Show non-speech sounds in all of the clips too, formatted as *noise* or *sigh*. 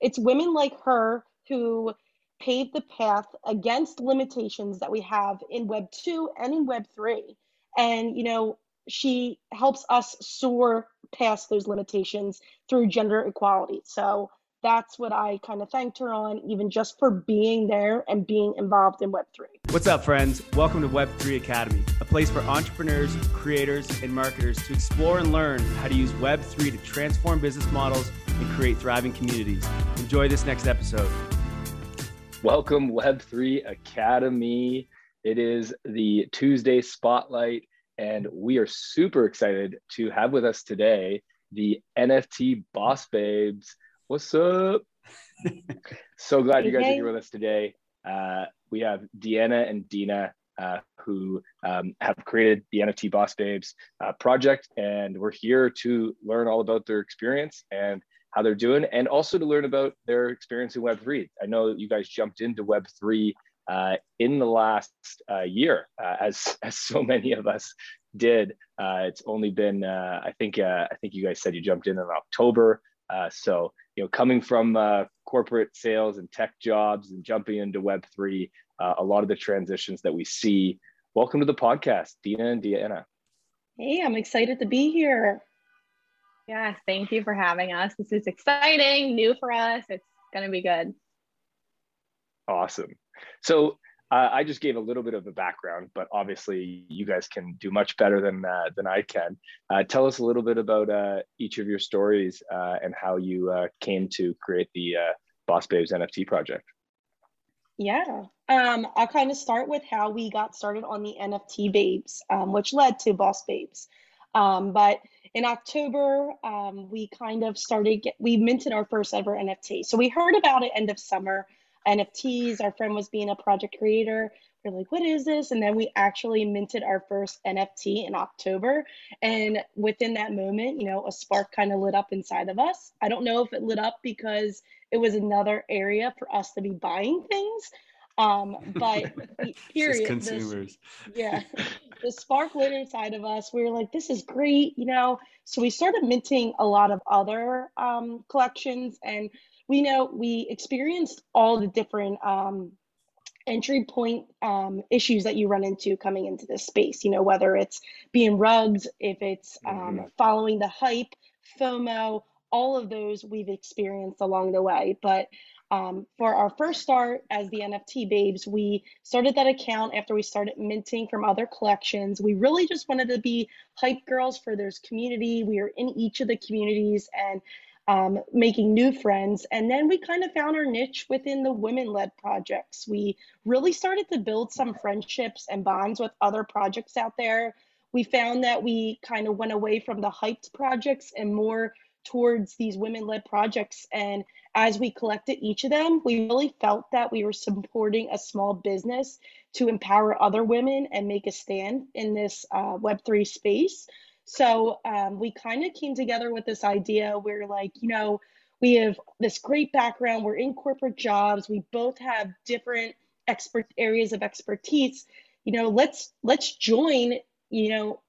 it's women like her who paved the path against limitations that we have in Web 2 and in Web 3. And, you know, she helps us soar past those limitations through gender equality. So that's what I kind of thanked her on, even just for being there and being involved in Web3. What's up, friends? Welcome to Web3 Academy, a place for entrepreneurs, creators, and marketers to explore and learn how to use Web3 to transform business models and create thriving communities. Enjoy this next episode. Welcome, Web3 Academy. It is the Tuesday Spotlight, and we are super excited to have with us today the NFT Boss Babes. What's up? *laughs* so glad you guys are here with us today. Uh, we have Deanna and Dina uh, who um, have created the NFT Boss Babes uh, project, and we're here to learn all about their experience and how they're doing, and also to learn about their experience in Web3. I know you guys jumped into Web3 uh, in the last uh, year, uh, as *laughs* as so many of us did. Uh, it's only been, uh, I think, uh, I think you guys said you jumped in in October. so you know, coming from corporate sales and tech jobs and jumping into Web3, a lot of the transitions that we see. Welcome to the podcast, Dina and Deanna. Hey, I'm excited to be here. Yeah, thank you for having us. This is exciting, new for us. It's going to be good. Awesome. So uh, I just gave a little bit of a background, but obviously you guys can do much better than uh, than I can. Uh, tell us a little bit about uh, each of your stories uh, and how you uh, came to create the Boss Babes NFT project. Yeah, um, I'll kind of start with how we got started on the NFT Babes, um, which led to Boss Babes. Um, but in October, um, we kind of started, get, we minted our first ever NFT. So we heard about it end of summer, NFTs. Our friend was being a project creator. We're like, what is this? And then we actually minted our first NFT in October. And within that moment, you know, a spark kind of lit up inside of us. I don't know if it lit up because it was another area for us to be buying things. Um, but *laughs* period. consumers. This, yeah. *laughs* the spark lit inside of us. We were like, this is great, you know. So we started minting a lot of other um, collections, and we know we experienced all the different um, entry point um, issues that you run into coming into this space. You know, whether it's being rugged, if it's um, mm-hmm. following the hype, FOMO, all of those we've experienced along the way. But um, for our first start as the NFT babes, we started that account after we started minting from other collections. We really just wanted to be hype girls for this community. We are in each of the communities and um, making new friends. And then we kind of found our niche within the women led projects. We really started to build some friendships and bonds with other projects out there. We found that we kind of went away from the hyped projects and more towards these women led projects. And as we collected each of them, we really felt that we were supporting a small business to empower other women and make a stand in this uh, Web3 space. So um, we kind of came together with this idea where, like, you know, we have this great background, we're in corporate jobs, we both have different expert areas of expertise. You know, let's let's join, you know,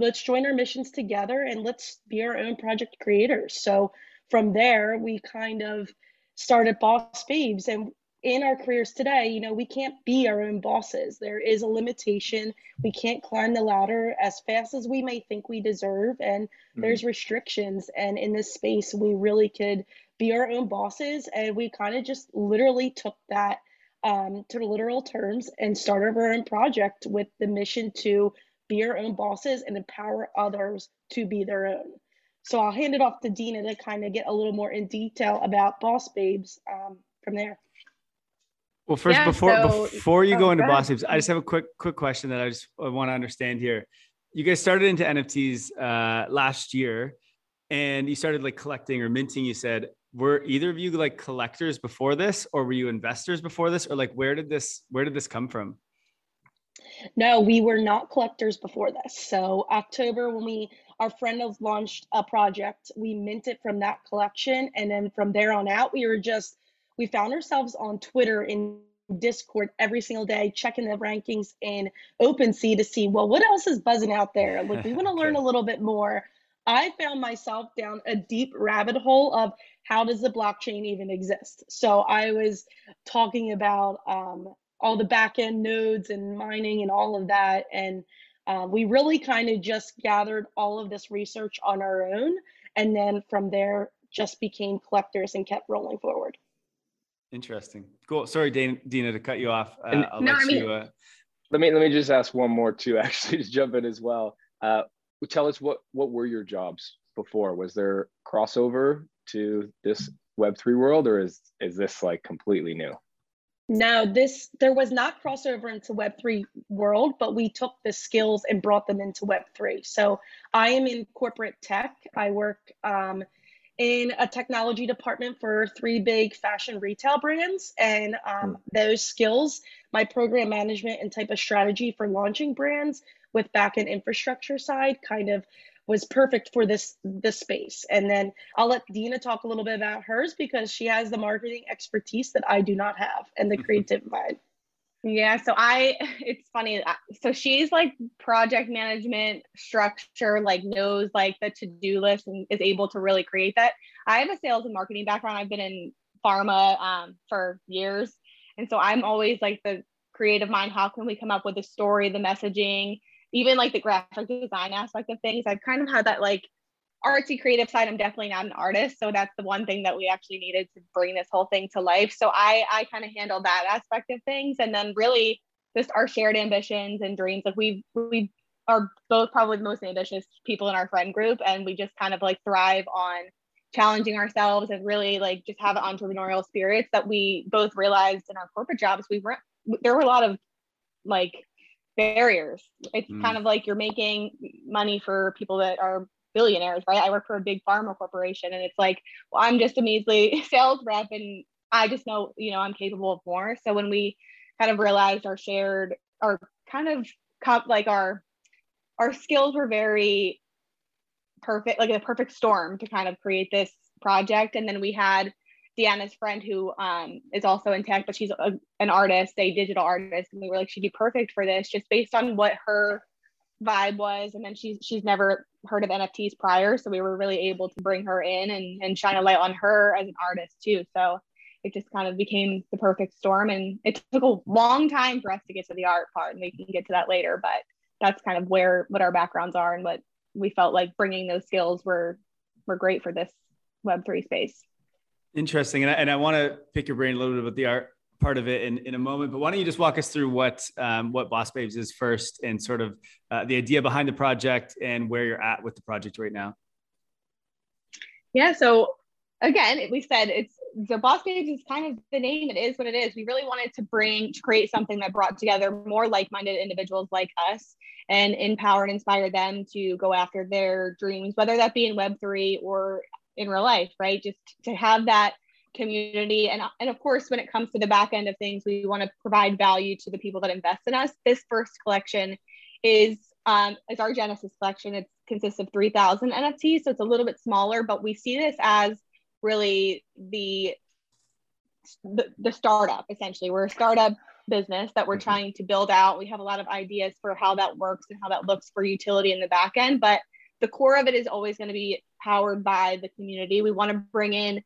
let's join our missions together and let's be our own project creators. So from there, we kind of started Boss Babes. And in our careers today, you know, we can't be our own bosses. There is a limitation. We can't climb the ladder as fast as we may think we deserve. And mm-hmm. there's restrictions. And in this space, we really could be our own bosses. And we kind of just literally took that um, to literal terms and started our own project with the mission to be our own bosses and empower others to be their own. So I'll hand it off to Dina to kind of get a little more in detail about Boss Babes um, from there. Well, first, yeah, before so, before you oh, go into Boss Babes, I just have a quick quick question that I just want to understand here. You guys started into NFTs uh, last year, and you started like collecting or minting. You said, were either of you like collectors before this, or were you investors before this, or like where did this where did this come from? No, we were not collectors before this. So October when we our friend has launched a project, we minted from that collection and then from there on out we were just we found ourselves on Twitter in Discord every single day, checking the rankings in OpenSea to see, well, what else is buzzing out there? *laughs* Like we want to learn a little bit more I found myself down a deep rabbit hole of how does the blockchain even exist? So I was talking about um, all the backend nodes and mining and all of that. And uh, we really kind of just gathered all of this research on our own. And then from there, just became collectors and kept rolling forward. Interesting. Cool. Sorry, Dana, Dina, to cut you off. Uh, I'll no, let I mean, you. Uh... Let me let me just ask one more too. *laughs* Actually, to jump in as well. Uh, tell us what what were your jobs before? Was there crossover to this Web three world, or is is this like completely new? No, this there was not crossover into Web3 world, but we took the skills and brought them into Web3. So I am in corporate tech. I work um, in a technology department for three big fashion retail brands, and um, hmm. those skills, my program management and type of strategy for launching brands with back end infrastructure side, kind of was perfect for this this space. And then I'll let Dina talk a little bit about hers because she has the marketing expertise that I do not have and the creative mind. Yeah, so I *laughs* it's funny. So she's like project management structure, like knows like the to-do list and is able to really create that. I have a sales and marketing background. I've been in pharma um, for years. And so I'm always like the creative mind. How can we come up with the story, the messaging, even like the graphic design aspect of things, I've kind of had that like artsy creative side. I'm definitely not an artist. So that's the one thing that we actually needed to bring this whole thing to life. So I I kind of handled that aspect of things. And then really just our shared ambitions and dreams. Like we we are both probably the most ambitious people in our friend group. And we just kind of like thrive on challenging ourselves and really like just have entrepreneurial spirits that we both realized in our corporate jobs. We weren't there were a lot of like barriers. It's mm. kind of like you're making money for people that are billionaires, right? I work for a big pharma corporation and it's like, well, I'm just a measly *laughs* sales rep and I just know, you know, I'm capable of more. So when we kind of realized our shared, our kind of like our, our skills were very perfect, like a perfect storm to kind of create this project. And then we had Deanna's friend who um, is also in tech, but she's a, an artist, a digital artist, and we were like, she'd be perfect for this, just based on what her vibe was. And then she's she's never heard of NFTs prior, so we were really able to bring her in and and shine a light on her as an artist too. So it just kind of became the perfect storm, and it took a long time for us to get to the art part, and we can get to that later. But that's kind of where what our backgrounds are and what we felt like bringing those skills were were great for this Web three space. Interesting. And I, and I want to pick your brain a little bit about the art part of it in, in a moment, but why don't you just walk us through what, um, what Boss Babes is first and sort of uh, the idea behind the project and where you're at with the project right now? Yeah. So again, we said it's the Boss Babes is kind of the name. It is what it is. We really wanted to bring, to create something that brought together more like-minded individuals like us and empower and inspire them to go after their dreams, whether that be in Web3 or in real life, right? Just to have that community. And, and of course, when it comes to the back end of things, we want to provide value to the people that invest in us. This first collection is um, is our Genesis collection. It consists of 3,000 NFTs, so it's a little bit smaller, but we see this as really the, the, the startup, essentially. We're a startup business that we're mm-hmm. trying to build out. We have a lot of ideas for how that works and how that looks for utility in the back end, but the core of it is always going to be powered by the community. We want to bring in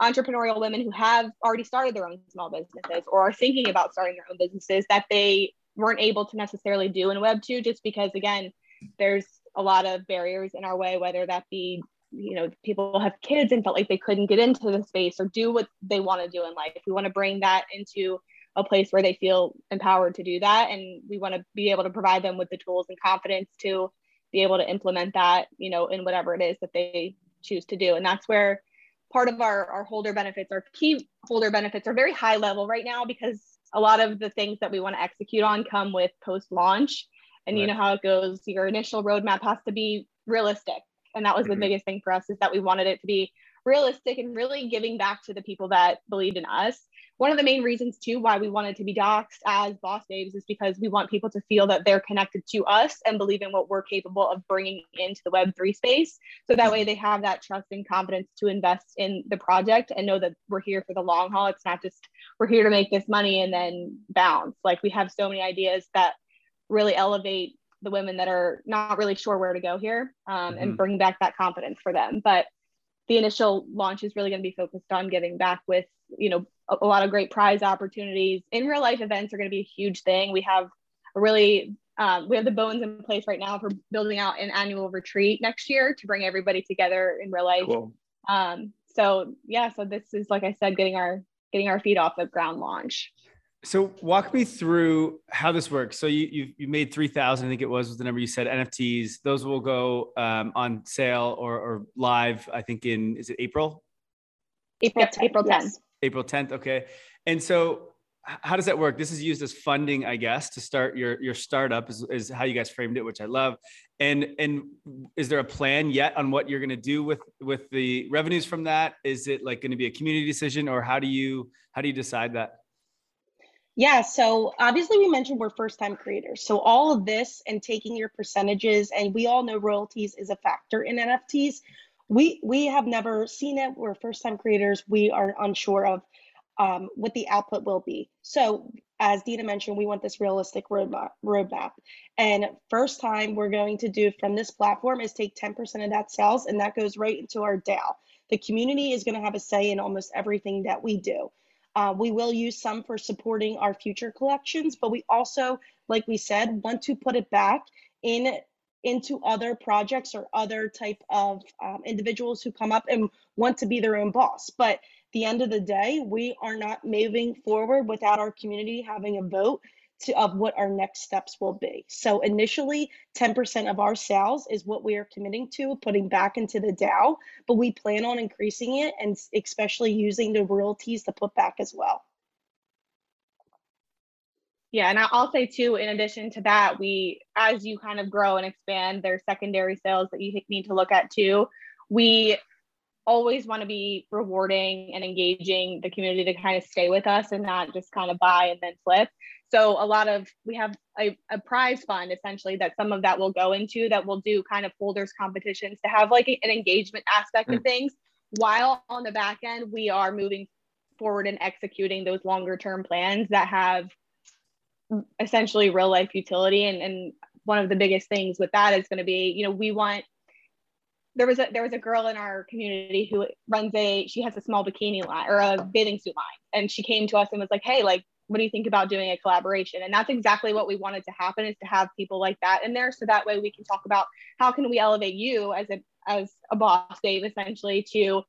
entrepreneurial women who have already started their own small businesses or are thinking about starting their own businesses that they weren't able to necessarily do in web 2 just because again there's a lot of barriers in our way whether that be you know people have kids and felt like they couldn't get into the space or do what they want to do in life we want to bring that into a place where they feel empowered to do that and we want to be able to provide them with the tools and confidence to be able to implement that, you know, in whatever it is that they choose to do. And that's where part of our, our holder benefits, our key holder benefits are very high level right now because a lot of the things that we want to execute on come with post launch. And right. you know how it goes, your initial roadmap has to be realistic. And that was mm-hmm. the biggest thing for us is that we wanted it to be realistic and really giving back to the people that believed in us one of the main reasons too why we wanted to be doxxed as boss babes is because we want people to feel that they're connected to us and believe in what we're capable of bringing into the web3 space so that way they have that trust and confidence to invest in the project and know that we're here for the long haul it's not just we're here to make this money and then bounce like we have so many ideas that really elevate the women that are not really sure where to go here um, mm-hmm. and bring back that confidence for them. But the initial launch is really going to be focused on giving back with, you know, a, a lot of great prize opportunities. In real life events are going to be a huge thing. We have a really um, we have the bones in place right now for building out an annual retreat next year to bring everybody together in real life. Cool. Um, so yeah, so this is like I said, getting our getting our feet off the ground launch. So walk me through how this works. So you you, you made three thousand, I think it was, was the number you said. NFTs, those will go um, on sale or, or live. I think in is it April? April 10th. April tenth. April tenth. Okay. And so how does that work? This is used as funding, I guess, to start your your startup. Is, is how you guys framed it, which I love. And and is there a plan yet on what you're going to do with with the revenues from that? Is it like going to be a community decision, or how do you how do you decide that? Yeah, so obviously we mentioned we're first time creators. So all of this and taking your percentages, and we all know royalties is a factor in NFTs. We we have never seen it. We're first time creators. We are unsure of um, what the output will be. So, as Dina mentioned, we want this realistic roadmap. roadmap. And first time we're going to do from this platform is take 10% of that sales, and that goes right into our DAO. The community is going to have a say in almost everything that we do. Uh, we will use some for supporting our future collections, but we also, like we said, want to put it back in into other projects or other type of um, individuals who come up and want to be their own boss. But the end of the day, we are not moving forward without our community having a vote to, of what our next steps will be. So initially, 10% of our sales is what we are committing to putting back into the DAO, but we plan on increasing it and especially using the royalties to put back as well. Yeah, and I'll say too, in addition to that, we, as you kind of grow and expand, there's secondary sales that you need to look at too. We always want to be rewarding and engaging the community to kind of stay with us and not just kind of buy and then flip. So a lot of we have a, a prize fund essentially that some of that will go into that will do kind of holders competitions to have like an engagement aspect mm. of things while on the back end we are moving forward and executing those longer term plans that have essentially real life utility. And, and one of the biggest things with that is going to be you know we want there was a there was a girl in our community who runs a she has a small bikini line or a bathing suit line. And she came to us and was like hey like what do you think about doing a collaboration? And that's exactly what we wanted to happen is to have people like that in there. So that way we can talk about how can we elevate you as a as a boss babe essentially to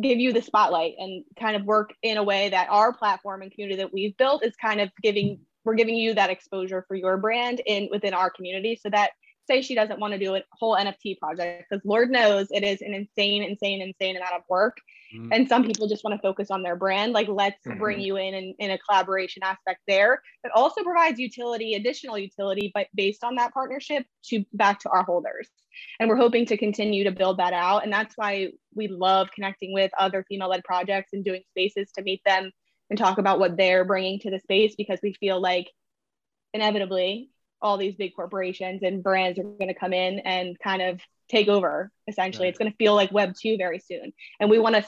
give you the spotlight and kind of work in a way that our platform and community that we've built is kind of giving we're giving you that exposure for your brand in within our community so that say she doesn't want to do a whole NFT project because Lord knows it is an insane, insane, insane amount of work. Mm-hmm. And some people just want to focus on their brand. Like, let's mm-hmm. bring you in, in in a collaboration aspect there that also provides utility, additional utility, but based on that partnership to back to our holders. And we're hoping to continue to build that out. And that's why we love connecting with other female led projects and doing spaces to meet them and talk about what they're bringing to the space because we feel like inevitably all these big corporations and brands are going to come in and kind of take over essentially. Right. it's going to feel like web 2 very soon. And we want to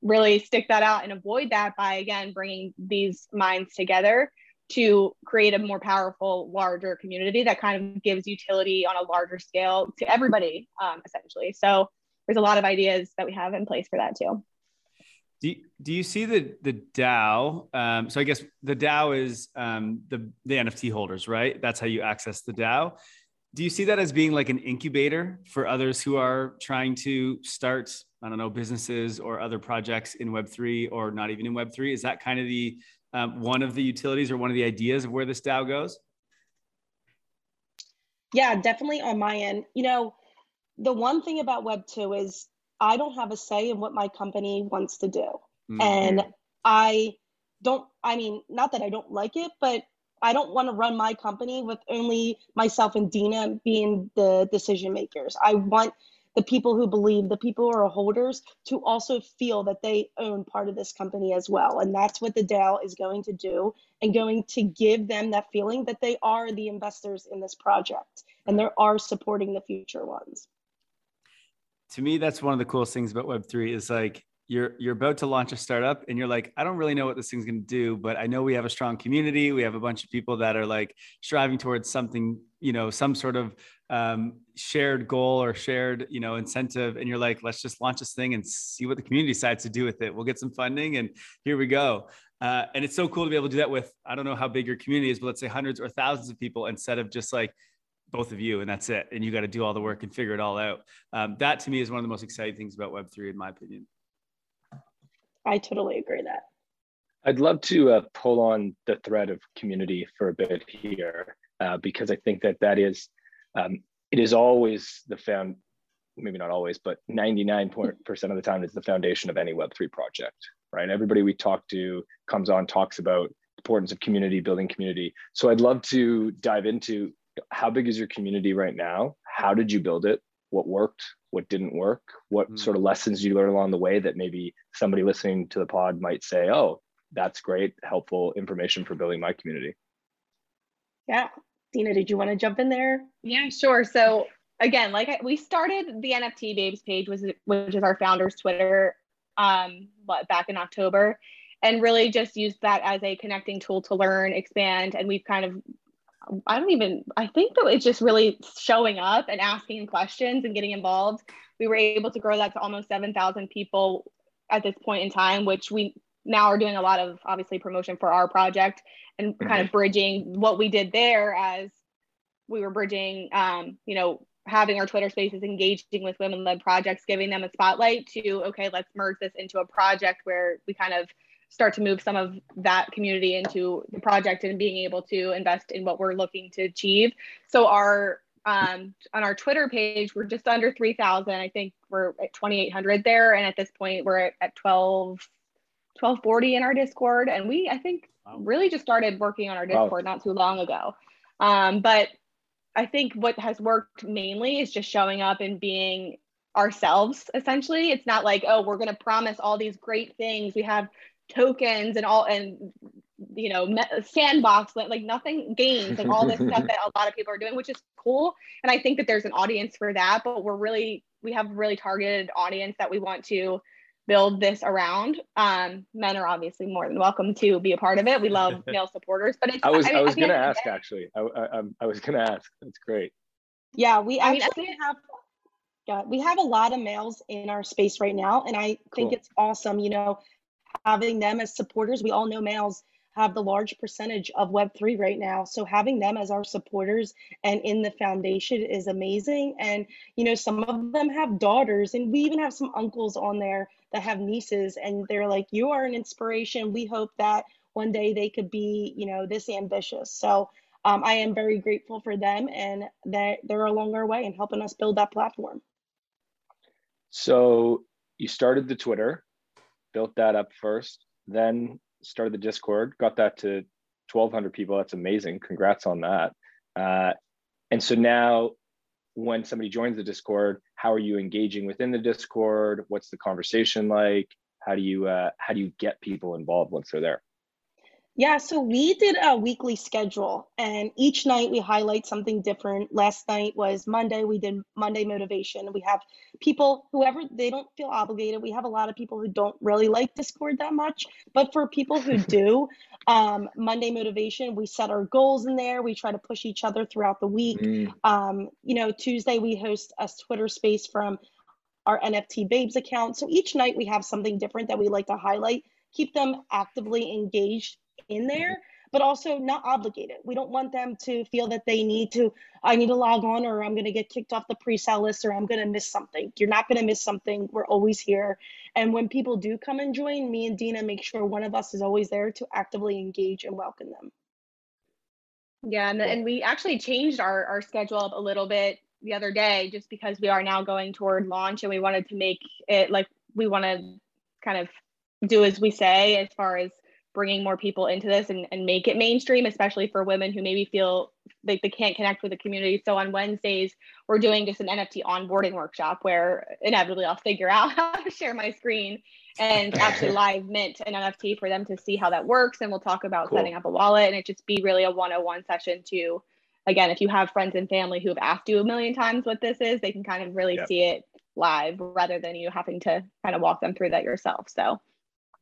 really stick that out and avoid that by again bringing these minds together to create a more powerful larger community that kind of gives utility on a larger scale to everybody um, essentially. So there's a lot of ideas that we have in place for that too do you, do you see the the DAO? Um, so I guess the DAO is um, the the NFT holders, right? That's how you access the DAO. Do you see that as being like an incubator for others who are trying to start, I don't know, businesses or other projects in Web three or not even in Web three? Is that kind of the um, one of the utilities or one of the ideas of where this DAO goes? Yeah, definitely on my end. You know, the one thing about Web two is I don't have a say in what my company wants to do. Mm-hmm. And I don't, I mean, not that I don't like it, but I don't want to run my company with only myself and Dina being the decision makers. I want the people who believe, the people who are holders, to also feel that they own part of this company as well. And that's what the DAO is going to do and going to give them that feeling that they are the investors in this project and they are supporting the future ones to me that's one of the coolest things about web3 is like you're you're about to launch a startup and you're like i don't really know what this thing's going to do but i know we have a strong community. We have a bunch of people that are like striving towards something you know some sort of um, shared goal or shared you know incentive. And you're like let's just launch this thing and see what the community decides to do with it. We'll get some funding and here we go. Uh, and it's so cool to be able to do that with i don't know how big your community is but let's say hundreds or thousands of people instead of just like both of you and that's it and you got to do all the work and figure it all out um, that to me is one of the most exciting things about web3 in my opinion I totally agree that. I'd love to uh, pull on the thread of community for a bit here, uh, because I think that that is, um, it is always the found, maybe not always, but 99% *laughs* of the time, it's the foundation of any Web3 project, right? Everybody we talk to comes on, talks about importance of community, building community. So I'd love to dive into how big is your community right now? How did you build it? What worked? what didn't work what mm. sort of lessons you learn along the way that maybe somebody listening to the pod might say oh that's great helpful information for building my community yeah dina did you want to jump in there yeah sure so again like I, we started the nft babes page was which is our founders twitter um what back in october and really just used that as a connecting tool to learn expand and we've kind of I don't even, I think that it's just really showing up and asking questions and getting involved. We were able to grow that to almost 7,000 people at this point in time, which we now are doing a lot of obviously promotion for our project and mm-hmm. kind of bridging what we did there as we were bridging, um, you know, having our Twitter spaces, engaging with women led projects, giving them a spotlight to, okay, let's merge this into a project where we kind of start to move some of that community into the project and being able to invest in what we're looking to achieve. So our um, on our Twitter page, we're just under 3,000. I think we're at 2,800 there. And at this point, we're at, at 12, 1240 in our Discord. And we, I think, wow. really just started working on our Discord wow. not too long ago. Um, but I think what has worked mainly is just showing up and being ourselves essentially it's not like oh we're going to promise all these great things we have tokens and all and you know sandbox like nothing games and all this stuff *laughs* that a lot of people are doing which is cool. And i think that there's an audience for that but we're really we have a really targeted audience that we want to build this around. Um, men are obviously more than welcome to be a part of it. We love *laughs* male supporters but it's i was i, I was gonna ask actually. I, I, I was gonna ask. That's great. Yeah we actually I mean, have yeah, we have a lot of males in our space right now and i think it's awesome you know having them as supporters. We all know males have the large percentage of Web3 right now. So having them as our supporters and in the foundation is amazing. And, you know, some of them have daughters, and we even have some uncles on there that have nieces, and they're like, You are an inspiration. We hope that one day they could be, you know, this ambitious. So um, I am very grateful for them and that they're along our way and helping us build that platform. So you started the Twitter built that up first, then started the Discord, got that to 1,200 people. That's amazing. Congrats on that. Uh, and so now, when somebody joins the Discord, how are you engaging within the Discord? What's the conversation like? How do you uh, how do you get people involved once they're there? Yeah, so we did a weekly schedule and each night we highlight something different. Last night was Monday, we did Monday motivation. We have people, whoever they don't feel obligated. We have a lot of people who don't really like Discord that much, but for people who *laughs* do, um, Monday motivation, we set our goals in there. We try to push each other throughout the week. Mm. Um, you know, Tuesday we host a Twitter space from our NFT Babes account. So each night we have something different that we like to highlight, keep them actively engaged in there but also not obligated. We don't want them to feel that they need to, I need to log on or I'm going to get kicked off the pre sale list or I'm going to miss something. You're not going to miss something. We're always here. And when people do come and join, me and Dina make sure one of us is always there to actively engage and welcome them. Yeah. And, and we actually changed our, our schedule up a little bit the other day just because we are now going toward launch and we wanted to make it like we want to kind of do as we say as far as bringing more people into this and, and make it mainstream, especially for women who maybe feel like they can't connect with the community. So on Wednesdays, we're doing just an NFT onboarding workshop where inevitably I'll figure out *laughs* how to share my screen and actually *laughs* live mint an NFT for them to see how that works. And we'll talk about cool. setting up a wallet and it just be really a 101 session to, again, if you have friends and family who have asked you a million times what this is, they can kind of really yep. see it live rather than you having to kind of walk them through that yourself. So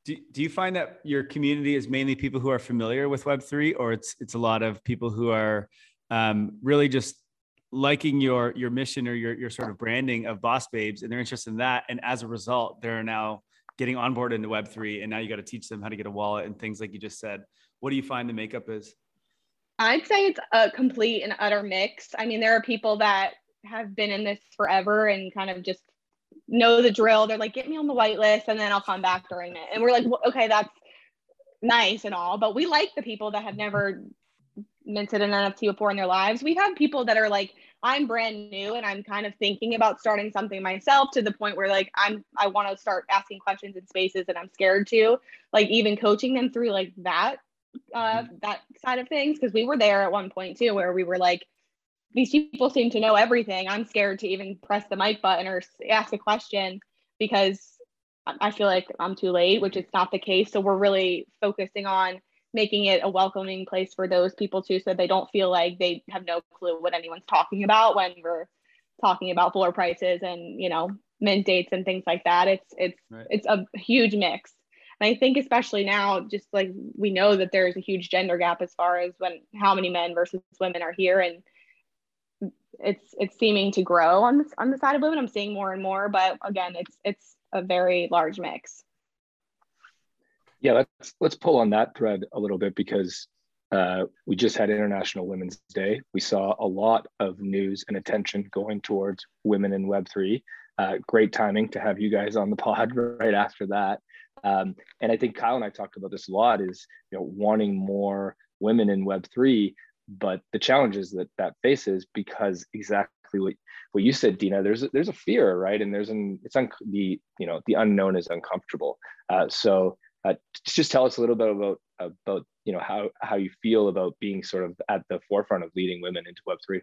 do, do you find that your community is mainly people who are familiar with Web3 or it's it's a lot of people who are um, really just liking your your mission or your your sort of branding of Boss Babes and they're interested in that and as a result they're now getting on board into Web3 and now you got to teach them how to get a wallet and things like you just said. What do you find the makeup is? I'd say it's a complete and utter mix. I mean, there are people that have been in this forever and kind of just know the drill. They're like, get me on the whitelist and then I'll come back during it. And we're like, well, okay, that's nice and all, but we like the people that have never minted an NFT before in their lives. We've had people that are like, I'm brand new and I'm kind of thinking about starting something myself to the point where like I'm I want to start asking questions in spaces and I'm scared to. Like even coaching them through like that uh mm-hmm. that side of things because we were there at one point too where we were like these people seem to know everything. I'm scared to even press the mic button or ask a question because I feel like I'm too late, which is not the case. So we're really focusing on making it a welcoming place for those people too, so they don't feel like they have no clue what anyone's talking about when we're talking about floor prices and you know mint dates and things like that. It's it's right. it's a huge mix. And I think especially now, just like we know that there's a huge gender gap as far as when how many men versus women are here and it's it's seeming to grow on this on the side of women. I'm seeing more and more, but again, it's it's a very large mix. Yeah, let's let's pull on that thread a little bit because uh, we just had International Women's Day. We saw a lot of news and attention going towards women in Web three. Uh, great timing to have you guys on the pod *laughs* right after that. Um, and I think Kyle and I talked about this a lot. Is you know wanting more women in Web three, but the challenges that that faces because exactly what what you said dina there's a, there's a fear right? And there's an it's un, the you know the unknown is uncomfortable. Uh, so uh, just tell us a little bit about about you know how how you feel about being sort of at the forefront of leading women into web3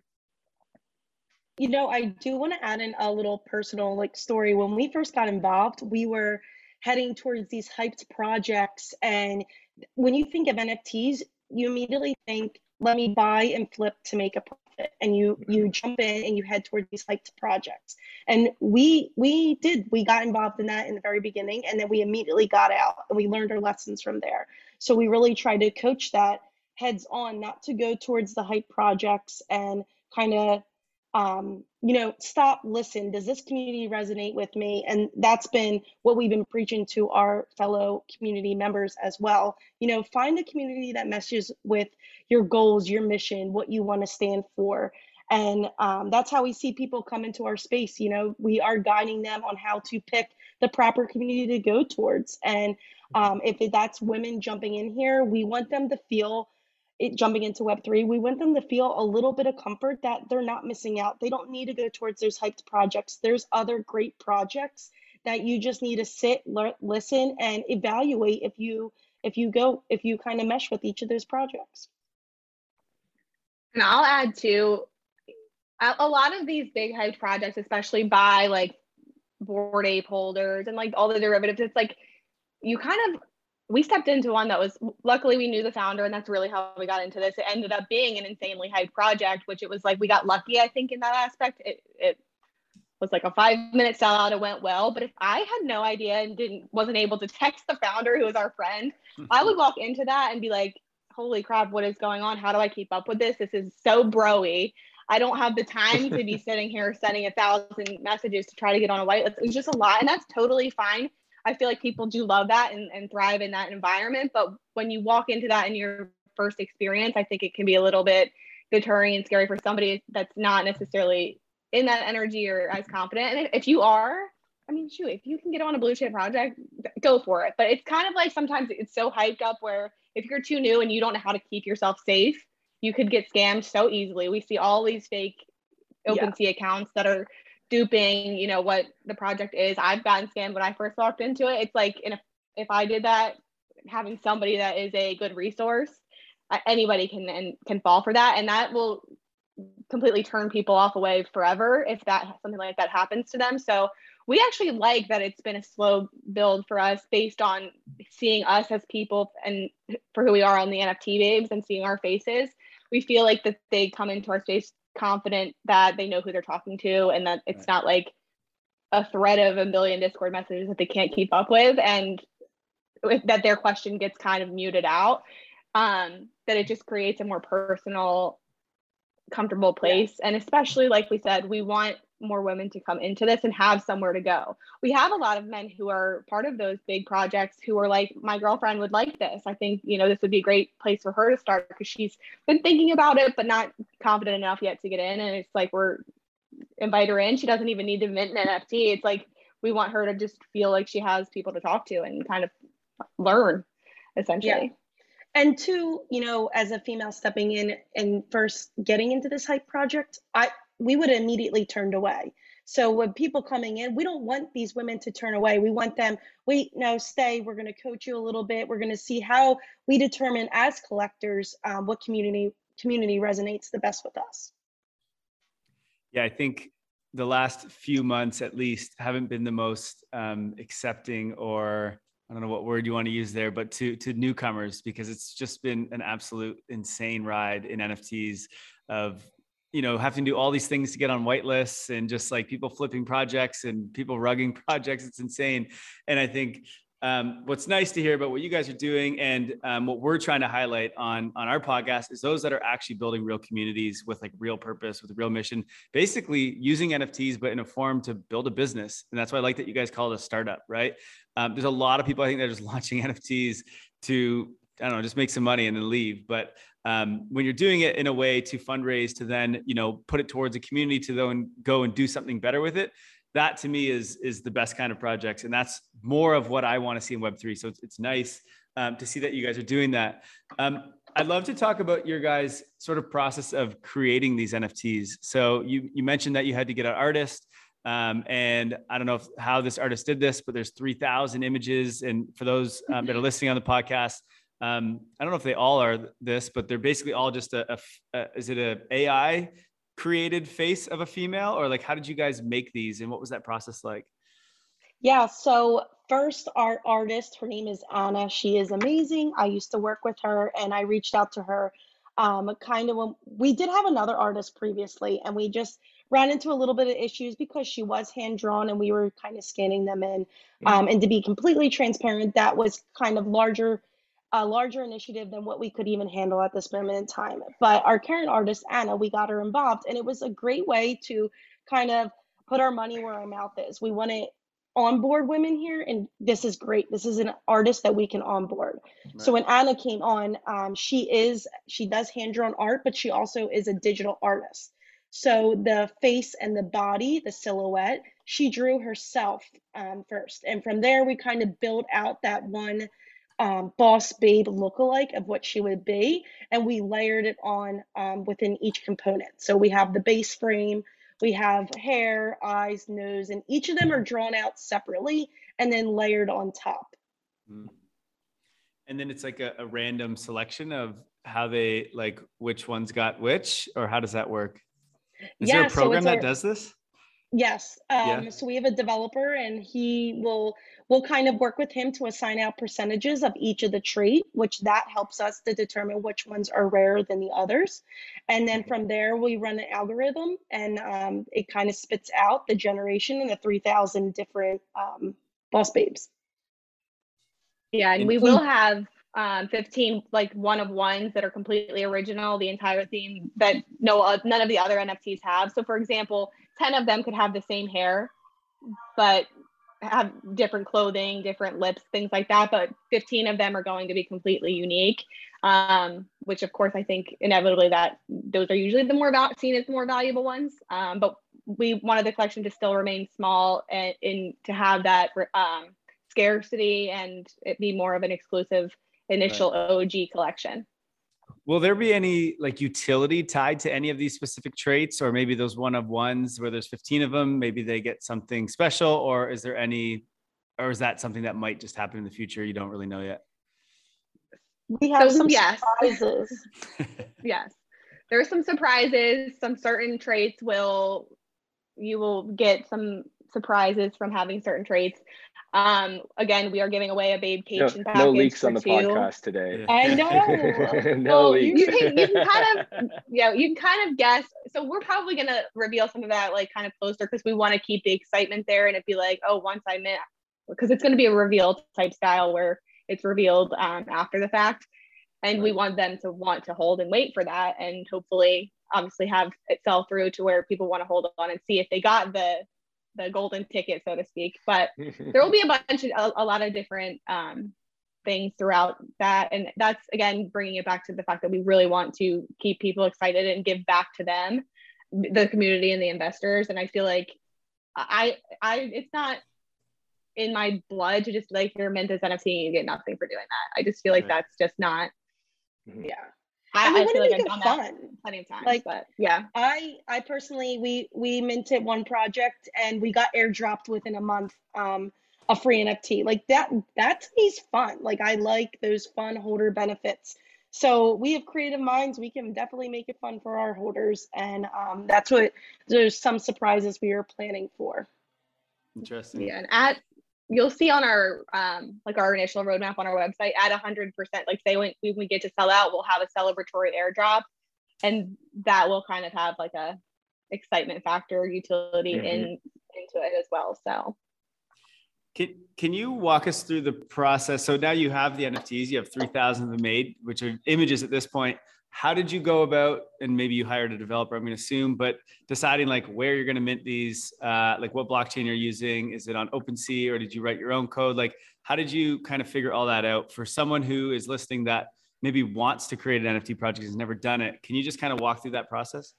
you know i do want to add in a little personal like story. When we first got involved we were heading towards these hyped projects and when you think of nfts you immediately think let me buy and flip to make a profit. And you you jump in and you head towards these types of projects. And we we did we got involved in that in the very beginning and then we immediately got out and we learned our lessons from there. So we really try to coach that heads on not to go towards the hype projects and kind of um, you know, stop, listen. Does this community resonate with me? And that's been what we've been preaching to our fellow community members as well. You know, find a community that meshes with your goals, your mission, what you want to stand for. And um, that's how we see people come into our space. You know, we are guiding them on how to pick the proper community to go towards. And um, if that's women jumping in here, we want them to feel it, jumping into Web3, we want them to feel a little bit of comfort that they're not missing out. They don't need to go towards those hyped projects. There's other great projects that you just need to sit, learn, listen, and evaluate if you if you go if you kind of mesh with each of those projects. And I'll add to a lot of these big hyped projects, especially by like Bored Ape holders and like all the derivatives. It's like you kind of we stepped into one that was luckily we knew the founder and that's really how we got into this. It ended up being an insanely hyped project which it was like we got lucky i think in that aspect. It, it was like a five minute sellout it went well. But if i had no idea and didn't wasn't able to text the founder who was our friend i would walk into that and be like holy crap what is going on? How do i keep up with this? This is so broy. I don't have the time to be *laughs* sitting here sending a thousand messages to try to get on a whitelist. It's just a lot, and that's totally fine I feel like people do love that and, and thrive in that environment. But when you walk into that in your first experience, I think it can be a little bit deterring and scary for somebody that's not necessarily in that energy or as confident. And if you are, I mean, shoot, if you can get on a blue chip project, go for it. But it's kind of like sometimes it's so hyped up where if you're too new and you don't know how to keep yourself safe, you could get scammed so easily. We see all these fake OpenSea yeah. accounts that are duping, you know, what the project is. I've gotten scammed when I first walked into it. It's like, if, if I did that, having somebody that is a good resource, anybody can and can fall for that, and that will completely turn people off away forever if that something like that happens to them. So we actually like that it's been a slow build for us based on seeing us as people and for who we are on the NFT babes and seeing our faces. We feel like that they come into our space confident that they know who they're talking to and that it's right. not like a thread of a million Discord messages that they can't keep up with and that their question gets kind of muted out. Um, that it just creates a more personal, comfortable place. Yeah. And especially, like we said, we want more women to come into this and have somewhere to go. We have a lot of men who are part of those big projects who are like, my girlfriend would like this. I think, you know, this would be a great place for her to start because she's been thinking about it, but not confident enough yet to get in. And it's like, we're invite her in. She doesn't even need to mint an NFT. It's like, we want her to just feel like she has people to talk to and kind of learn essentially. Yeah. And two, you know, as a female stepping in and first getting into this hype project, I we would immediately turned away. So when people coming in, we don't want these women to turn away. We want them, wait, no, stay. We're going to coach you a little bit. We're going to see how we determine as collectors um, what community community resonates the best with us. Yeah, I think the last few months, at least, haven't been the most um, accepting or I don't know what word you want to use there, but to to newcomers because it's just been an absolute insane ride in NFTs of you know having to do all these things to get on whitelists and just like people flipping projects and people rugging *laughs* projects it's insane. And i think um, what's nice to hear about what you guys are doing and um, what we're trying to highlight on on our podcast is those that are actually building real communities with like real purpose with a real mission basically using nfts but in a form to build a business. And that's why i like that you guys call it a startup right? Um, there's a lot of people i think that are just *laughs* launching nfts to I don't know, just make some money and then leave. But um, when you're doing it in a way to fundraise to then you know put it towards a community to then go and do something better with it that to me is is the best kind of projects. And that's more of what i want to see in web3 so it's, it's nice um, to see that you guys are doing that. Um, i'd love to talk about your guys sort of process of creating these nfts so you you mentioned that you had to get an artist um, and I don't know if, how this artist did this, but there's 3,000 images. And for those um, that are listening on the podcast, um, I don't know if they all are this, but they're basically all just a, a, a is it a AI created face of a female or like how did you guys make these and what was that process like? Yeah, so first our artist, her name is Anna. She is amazing. I used to work with her and I reached out to her um, kind of when we did have another artist previously and we just ran into a little bit of issues because she was hand drawn and we were kind of scanning them in. Um, and to be completely transparent, that was kind of larger a larger initiative than what we could even handle at this moment in time. But our current artist, Anna, we got her involved, and it was a great way to kind of put our money where our mouth is. We want to onboard women here, and this is great. This is an artist that we can onboard. Right. So when Anna came on, um, she is she does hand drawn art, but she also is a digital artist. So the face and the body, the silhouette, she drew herself um, first, and from there we kind of built out that one um, boss babe lookalike of what she would be, and we layered it on um, within each component. So we have the base frame, we have hair, eyes, nose, and each of them are drawn out separately and then layered on top. Mm. And then it's like a, a random selection of how they like which ones got which, or how does that work? Is yeah, there a program so that does this? Yes. Um, yeah. So we have a developer, and he will we'll kind of work with him to assign out percentages of each of the trait, which that helps us to determine which ones are rarer than the others. And then from there, we run an algorithm, and um, it kind of spits out the generation and the three thousand different um, boss babes. Yeah, and we will have um, 15 like one of ones that are completely original, the entire theme that no uh, none of the other NFTs have. So for example, 10 of them could have the same hair, but have different clothing, different lips, things like that. But 15 of them are going to be completely unique, um, which of course I think inevitably that those are usually the more about seen as the more valuable ones. Um, but we wanted the collection to still remain small and in to have that um, scarcity and it be more of an exclusive initial right. OG collection. Will there be any like utility tied to any of these specific traits, or maybe those one of ones where there's 15 of them? Maybe they get something special, or is there any, or is that something that might just happen in the future? You don't really know yet. We have so, some yes. surprises. *laughs* yes, there are some surprises. Some certain traits will you will get some surprises from having certain traits. Um, again, we are giving away a Babecation no, package. No leaks on the two. podcast today. *laughs* I know. *laughs* no well, leaks. You can, you can *laughs* kind of, yeah, you can kind of guess. So we're probably gonna reveal some of that like kind of closer because we want to keep the excitement there and it be like, oh, once I met, because it's gonna be a reveal type style where it's revealed um, after the fact, and right. we want them to want to hold and wait for that, and hopefully, obviously, have it sell through to where people want to hold on and see if they got the the golden ticket, so to speak. But *laughs* there will be a bunch of a, a lot of different um, things throughout that, and that's again bringing it back to the fact that we really want to keep people excited and give back to them, the community and the investors. And I feel like I I it's not in my blood to just like you're mint as NFT and you get nothing for doing that. I just feel like right. that's just not. Mm-hmm. Yeah. I, I, mean, I feel like I've done fun. that plenty of times. Like, but yeah. I I personally we we minted one project and we got airdropped within a month um a free NFT. Like that that to me is fun. Like I like those fun holder benefits. So we have creative minds. We can definitely make it fun for our holders, and um, that's what there's some surprises we are planning for. Interesting. Yeah, and at you'll see on our um like our initial roadmap on our website at 100% like say when, when we get to sell out we'll have a celebratory airdrop. And that will kind of have like a excitement factor utility mm-hmm. in into it as well. So. Can, can you walk us through the process? So now you have the nfts you have 3000 of them made which are images at this point how did you go about and maybe you hired a developer i'm going to assume but deciding like where you're going to mint these uh, like what blockchain you're using? Is it on opensea or did you write your own code? Like how did you kind of figure all that out? For someone who is listening that maybe wants to create an nft project has never done it can you just kind of walk through that process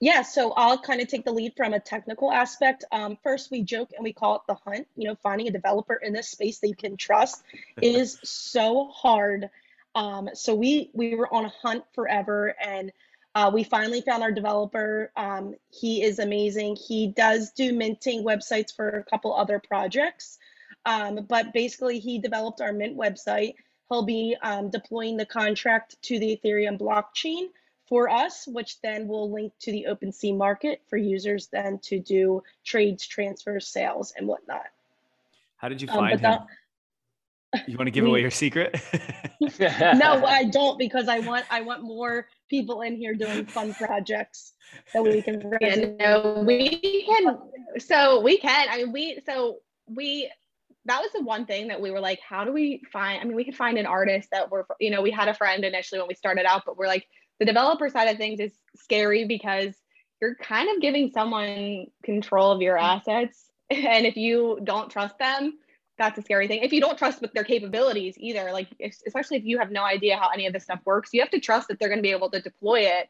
yeah, so I'll kind of take the lead from a technical aspect. Um, first, we joke and we call it the hunt. You know, finding a developer in this space that you can trust *laughs* is so hard. Um, so we we were on a hunt forever, and uh, we finally found our developer. Um, he is amazing. He does do minting websites for a couple other projects, um, but basically he developed our mint website. He'll be um, deploying the contract to the Ethereum blockchain for us, which then will link to the OpenSea market for users then to do trades, transfers, sales, and whatnot. How did you um, find um, him? That, you want to give *laughs* we, away your secret? *laughs* no, I don't because I want I want more people in here doing fun projects that we can. *laughs* Yeah, no, we can. So we can. I mean, we so we that was the one thing that we were like, how do we find? I mean, we could find an artist that we're, you know, we had a friend initially when we started out, but we're like, the developer side of things is scary because you're kind of giving someone control of your assets. *laughs* And if you don't trust them, that's a scary thing. If you don't trust with their capabilities either, like if, especially if you have no idea how any of this stuff works, you have to trust that they're going to be able to deploy it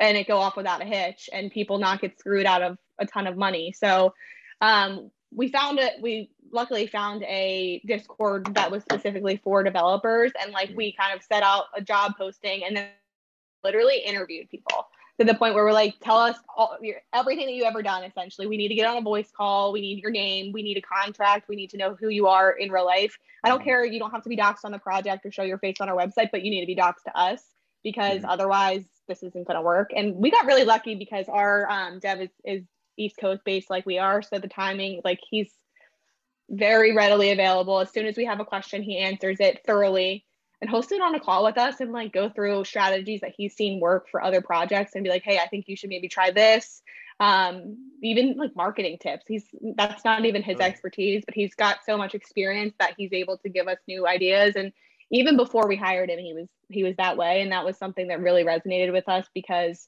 and it go off without a hitch and people not get screwed out of a ton of money. So um, we found it. We luckily found a Discord that was specifically for developers, and like we kind of set out a job posting, and then literally interviewed people to the point where we're like, tell us all, your, everything that you ever done. Essentially, we need to get on a voice call. We need your name. We need a contract. We need to know who you are in real life. I don't mm-hmm. care. You don't have to be doxxed on the project or show your face on our website, but you need to be doxxed to us because mm-hmm. otherwise this isn't going to work. And we got really lucky because our um, dev is, is East Coast based like we are. So the timing, like he's very readily available. As soon as we have a question, he answers it thoroughly and host it on a call with us and like go through strategies that he's seen work for other projects and be like, hey, I think you should maybe try this. Um, even like marketing tips. He's that's not even his right. expertise, but he's got so much experience that he's able to give us new ideas. And even before we hired him, he was he was that way, and that was something that really resonated with us because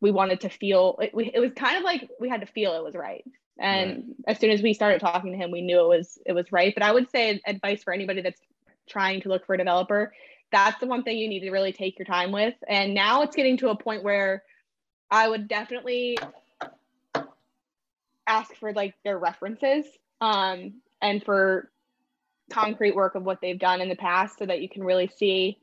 we wanted to feel it, it was kind of like we had to feel it was right and right. as soon as we started talking to him we knew it was it was right but i would say advice for anybody that's trying to look for a developer, that's the one thing you need to really take your time with. And now it's getting to a point where I would definitely ask for like their references um, and for concrete work of what they've done in the past so that you can really see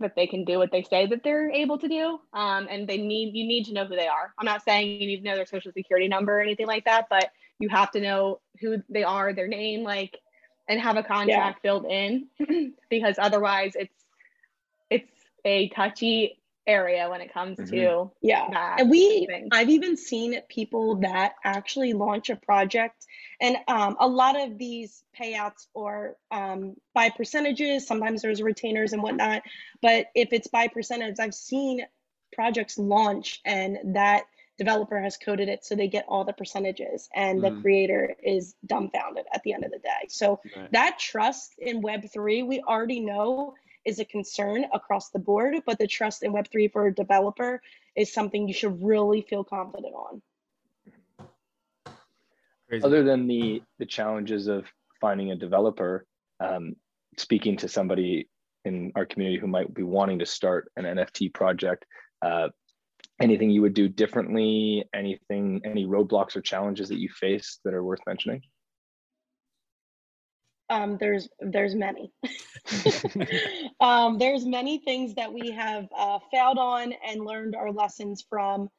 that they can do what they say that they're able to do um, and they need you need to know who they are i'm not saying you need to know their social security number or anything like that but you have to know who they are their name like and have a contract yeah. filled in *clears throat* because otherwise it's it's a touchy area when it comes mm-hmm. to yeah and we i've even seen people that actually launch a project and um, a lot of these payouts are um, by percentages sometimes there's retainers and whatnot but if it's by percentage i've seen projects launch and that developer has coded it so they get all the percentages and mm. the creator is dumbfounded at the end of the day so right. that trust in web3 we already know is a concern across the board, but the trust in Web3 for a developer is something you should really feel confident on. Crazy. Other than the the challenges of finding a developer, um, speaking to somebody in our community who might be wanting to start an NFT project, uh, anything you would do differently? Anything, any roadblocks or challenges that you face that are worth mentioning? Um, there's there's many. *laughs* *laughs* um, there's many things that we have uh, failed on and learned our lessons from.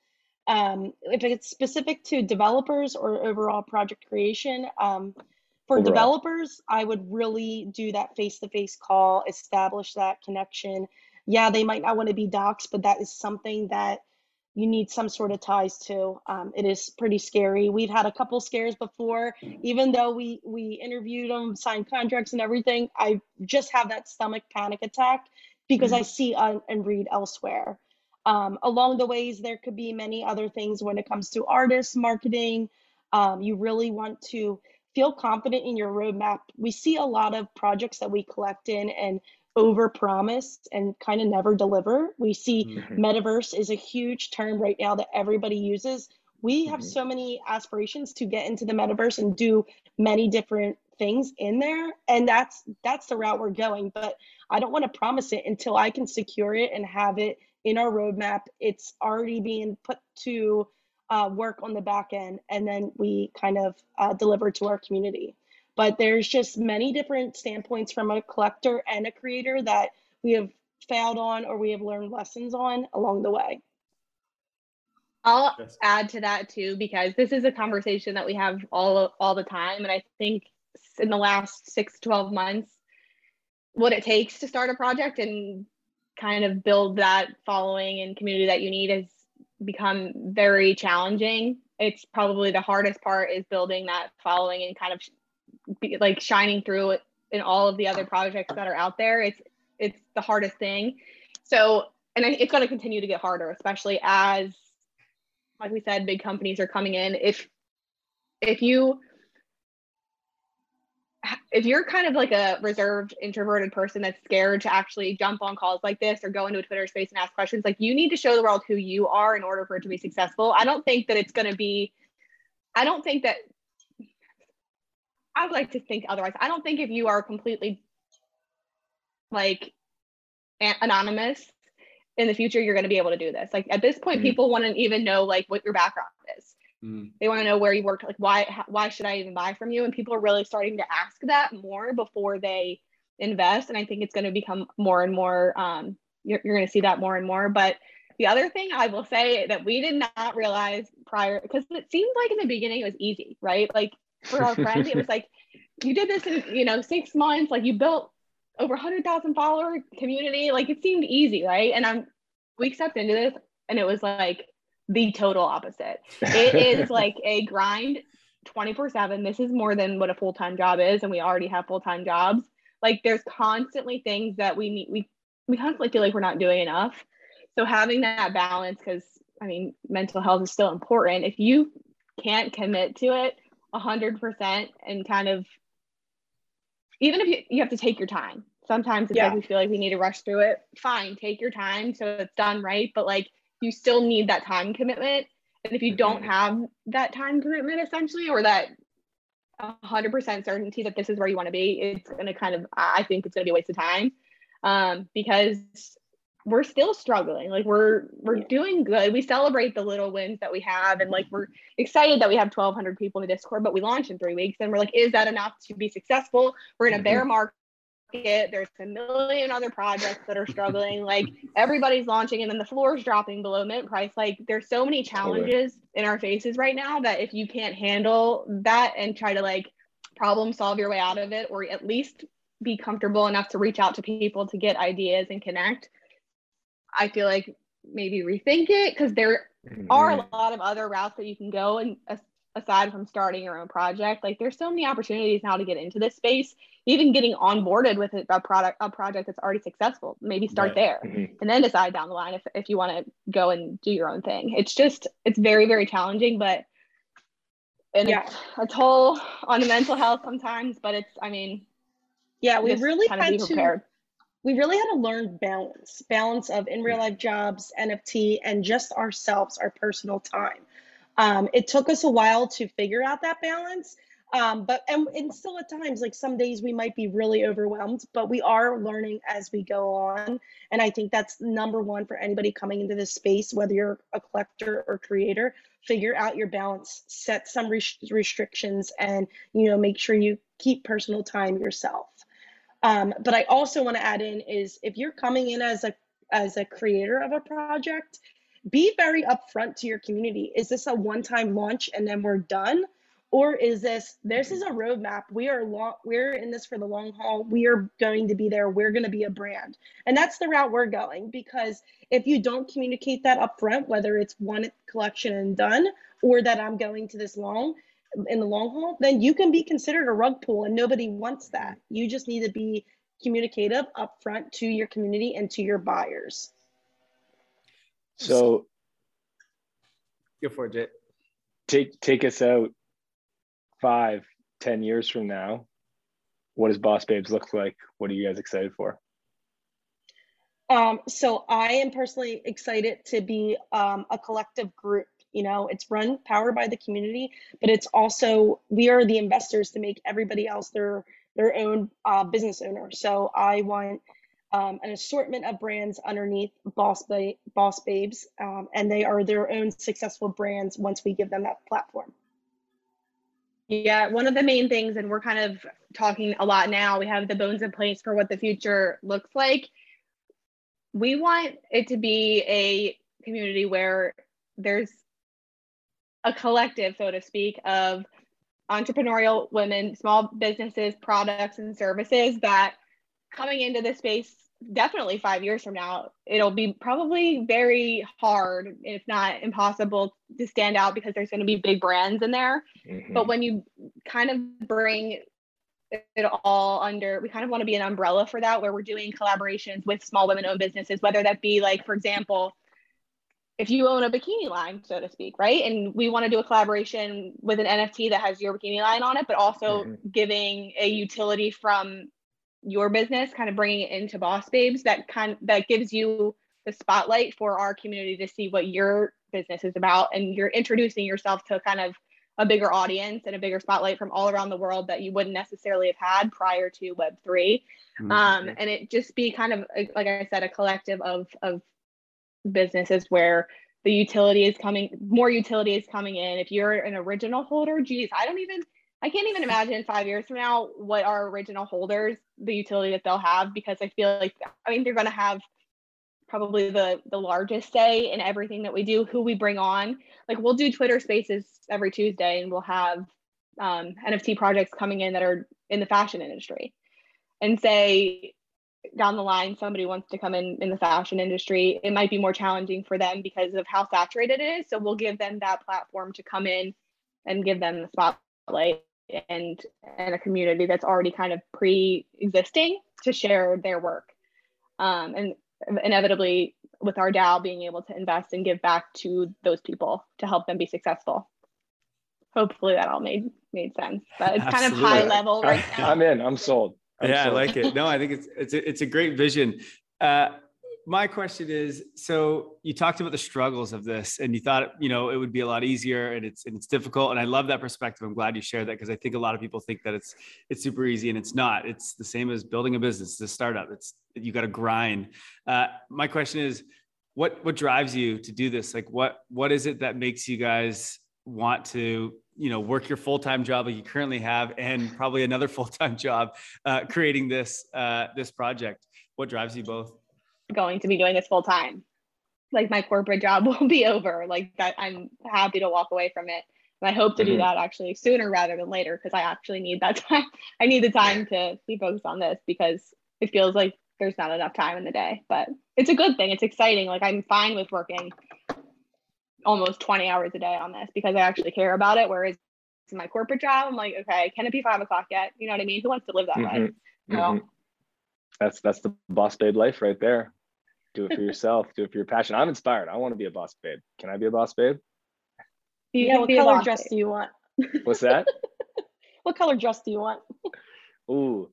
Um, if it's specific to developers or overall project creation, um, for overall. developers, I would really do that face-to-face call, establish that connection. Yeah, they might not want to be docs, but that is something that you need some sort of ties to. Um, it is pretty scary. We've had a couple scares before, even though we we interviewed them, signed contracts, and everything. I just have that stomach panic attack because mm-hmm. I see uh, and read elsewhere. Um, along the ways, there could be many other things when it comes to artists, marketing. Um, you really want to feel confident in your roadmap. We see a lot of projects that we collect in, and over promise and kind of never deliver. We see mm-hmm. metaverse is a huge term right now that everybody uses. We have mm-hmm. so many aspirations to get into the metaverse and do many different things in there and that's that's the route we're going but i don't want to promise it until i can secure it and have it in our roadmap it's already being put to uh, work on the back end and then we kind of uh, deliver to our community but there's just many different standpoints from a collector and a creator that we have failed on or we have learned lessons on along the way. I'll yes. add to that too because this is a conversation that we have all all the time and I think in the last 6 to 12 months what it takes to start a project and kind of build that following and community that you need has become very challenging. It's probably the hardest part is building that following and kind of be, like shining through in all of the other projects that are out there. It's it's the hardest thing. So, and it's going to continue to get harder, especially as, like we said, big companies are coming in. If if you if you're kind of like a reserved introverted person that's scared to actually jump on calls like this or go into a twitter space and ask questions like you need to show the world who you are in order for it to be successful i don't think that it's going to be i don't think that I would like to think otherwise. I don't think if you are completely like anonymous in the future, you're going to be able to do this. Like at this point, mm-hmm. people want to even know like what your background is. Mm-hmm. They want to know where you worked. Like why why should I even buy from you? And people are really starting to ask that more before they invest. And I think it's going to become more and more. Um, you're, you're going to see that more and more. But the other thing I will say that we did not realize prior, because it seemed like in the beginning it was easy, right? Like for our friend. it was like, you did this in, you know, six months, like you built over 100,000 follower community. Like it seemed easy, right? And I'm, we stepped into this and it was like the total opposite. It is *laughs* like a grind 24 7. This is more than what a full time job is. And we already have full time jobs. Like there's constantly things that we need, we, we constantly feel like we're not doing enough. So having that balance, because I mean, mental health is still important. If you can't commit to it, 100% and kind of even if you, you have to take your time sometimes it's yeah. like we feel like we need to rush through it fine take your time so it's done right but like you still need that time commitment and if you don't mm-hmm. have that time commitment essentially or that 100% certainty that this is where you want to be it's going to kind of i think it's going to be a waste of time um, because we're still struggling. Like we're we're yeah. doing good. We celebrate the little wins that we have and like we're excited that we have 1200 people in the discord but we launch in three weeks and we're like is that enough to be successful? We're in a bear mm-hmm. market. There's a million other projects that are struggling. Like everybody's launching and then the floor is dropping below mint price. Like there's so many challenges in our faces right now that if you can't handle that and try to like problem solve your way out of it or at least be comfortable enough to reach out to people to get ideas and connect I feel like maybe rethink it because there mm-hmm. are a lot of other routes that you can go and aside from starting your own project like there's so many opportunities now to get into this space even getting onboarded with a product a project that's already successful maybe start right. there mm-hmm. and then decide down the line if, if you want to go and do your own thing it's just it's very very challenging but and yeah. it's a toll on the mental health sometimes but it's i mean yeah we really had to we really had to learn balance balance of in real life jobs nft and just ourselves our personal time. Um, it took us a while to figure out that balance um, but and, and still at times like some days we might be really overwhelmed but we are learning as we go on. And i think that's number one for anybody coming into this space whether you're a collector or creator figure out your balance set some restrictions and you know make sure you keep personal time yourself um, but I also want to add in is if you're coming in as a as a creator of a project, be very upfront to your community. Is this a one-time launch and then we're done? Or is this this is a roadmap? We are long we're in this for the long haul. We are going to be there. We're going to be a brand. And that's the route we're going because if you don't communicate that upfront, whether it's one collection and done or that I'm going to this long, in the long haul, then you can be considered a rug pull and nobody wants that. You just need to be communicative upfront to your community and to your buyers. So go for it, Jay. Take take us out five, ten years from now. What does Boss Babes look like? What are you guys excited for? Um, so I am personally excited to be um, a collective group you know it's run powered by the community but it's also we are the investors to make everybody else their their own uh, business owner so i want um, an assortment of brands underneath boss ba- boss babes um, and they are their own successful brands once we give them that platform yeah, one of the main things, and we're kind of talking a lot now, we have the bones in place for what the future looks like. We want it to be a community where there's a collective, so to speak, of entrepreneurial women, small businesses, products, and services that coming into this space definitely five years from now, it'll be probably very hard, if not impossible, to stand out because there's going to be big brands in there. Mm-hmm. But when you kind of bring it all under, we kind of want to be an umbrella for that, where we're doing collaborations with small women owned businesses, whether that be like, for example, if you own a bikini line, so to speak, right? And we want to do a collaboration with an NFT that has your bikini line on it, but also mm-hmm. giving a utility from your business, kind of bringing it into Boss Babes that kind that gives you the spotlight for our community to see what your business is about, and you're introducing yourself to kind of a bigger audience and a bigger spotlight from all around the world that you wouldn't necessarily have had prior to Web 3 mm-hmm. um, and it just be kind of like I said, a collective of of businesses where the utility is coming, more utility is coming in. If you're an original holder, geez, I don't even, I can't even imagine five years from now what our original holders, the utility that they'll have, because I feel like, I mean, they're going to have probably the the largest say in everything that we do, who we bring on. Like we'll do Twitter Spaces every Tuesday, and we'll have um, NFT projects coming in that are in the fashion industry, and say down the line somebody wants to come in in the fashion industry it might be more challenging for them because of how saturated it is. So we'll give them that platform to come in and give them the spotlight and and a community that's already kind of pre-existing to share their work. Um, and inevitably with our DAO being able to invest and give back to those people to help them be successful. Hopefully that all made made sense but it's Absolutely. kind of high level right now *laughs* i'm in. I'm sold I'm yeah, I like it. No, I think it's it's a, it's a great vision. Uh, my question is so you talked about the struggles of this and you thought you know it would be a lot easier and it's and it's difficult. And i love that perspective. I'm glad you shared that because i think a lot of people think that it's it's super easy and it's not. It's the same as building a business it's a startup. It's you got to grind. Uh, my question is what what drives you to do this? Like what what is it that makes you guys want to you know work your full-time job like you currently have and probably another *laughs* full-time job uh, creating this uh, this project what drives you both going to be doing this full-time like my corporate job *laughs* will be over like that i'm happy to walk away from it and i hope to mm-hmm. do that actually sooner rather than later because i actually need that *laughs* time i need the time to be focused on this because it feels like there's not enough time in the day. But it's a good thing. It's exciting. Like I'm fine with working almost 20 hours a day on this because I actually care about it. Whereas in my corporate job, I'm like, okay, can it be five o'clock yet? You know what I mean? Who wants to live that mm-hmm. way? You know? mm-hmm. That's that's the boss babe life right there. Do it for *laughs* yourself. Do it for your passion. I'm inspired. I want to be a boss babe. Can I be a boss babe? You yeah, what color dress babe. do you want? What's that? *laughs* what color dress do you want? Ooh,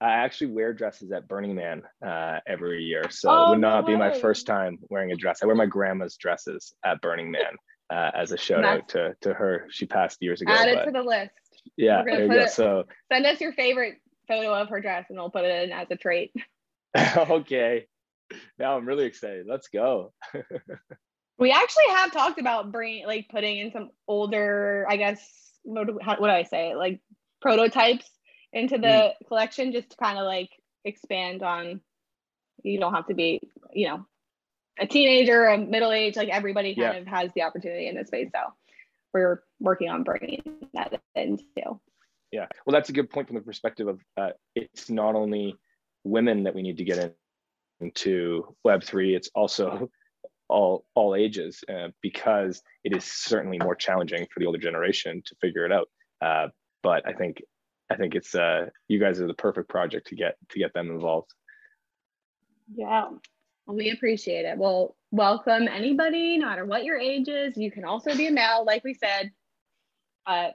I actually wear dresses at Burning Man uh, every year, so oh, it would not no be my first time wearing a dress. I wear my grandma's dresses at Burning Man uh, as a shout out to to her. She passed years ago. Add it to the list. Yeah, there you go. It, so send us your favorite photo of her dress, and we'll put it in as a trait. *laughs* okay. Now I'm really excited. Let's go. *laughs* we actually have talked about bringing, like, putting in some older, I guess, what do, how, what do I say, like prototypes into the mm. collection, just to kind of like expand on. You don't have to be, you know, a teenager, a middle age, like everybody kind yeah. of has the opportunity in this space. So we're working on bringing that in too. Yeah, well, that's a good point from the perspective of uh, it's not only women that we need to get in, into Web three; it's also all all ages uh, because it is certainly more challenging for the older generation to figure it out. Uh, but I think I think it's uh, you guys are the perfect project to get to get them involved. Yeah, we appreciate it. Well, welcome anybody, no matter what your age is. You can also be a male, like we said. Uh,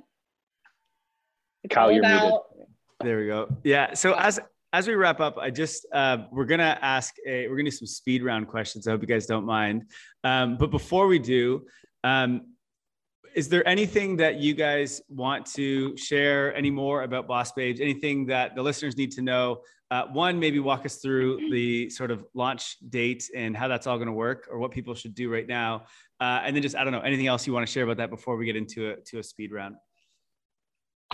Kyle, you're about- muted. There we go. Yeah. So as as we wrap up, I just uh, we're gonna ask a we're gonna do some speed round questions. I hope you guys don't mind. Um, but before we do, um, is there anything that you guys want to share any more about Boss Babes? Anything that the listeners need to know uh, one, maybe walk us through the sort of launch date and how that's all going to work, or what people should do right now, uh, and then just I don't know anything else you want to share about that before we get into a to a speed round.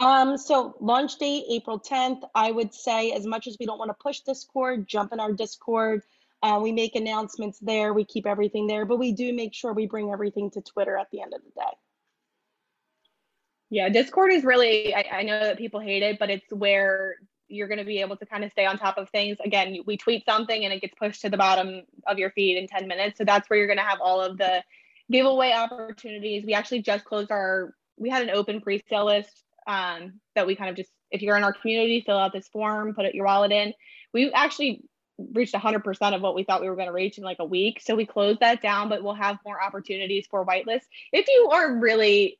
Um, so launch date April 10th. I would say as much as we don't want to push Discord, jump in our Discord. Uh, we make announcements there. We keep everything there, but we do make sure we bring everything to Twitter at the end of the day. Yeah, Discord is really, I, I know that people hate it, but it's where you're going to be able to kind of stay on top of things. Again, we tweet something and it gets pushed to the bottom of your feed in 10 minutes. So that's where you're going to have all of the giveaway opportunities. We actually just closed our, we had an open pre sale list um, that we kind of just, if you're in our community, fill out this form, put your wallet in. We actually reached 100% of what we thought we were going to reach in like a week. So we closed that down, but we'll have more opportunities for whitelist. If you are really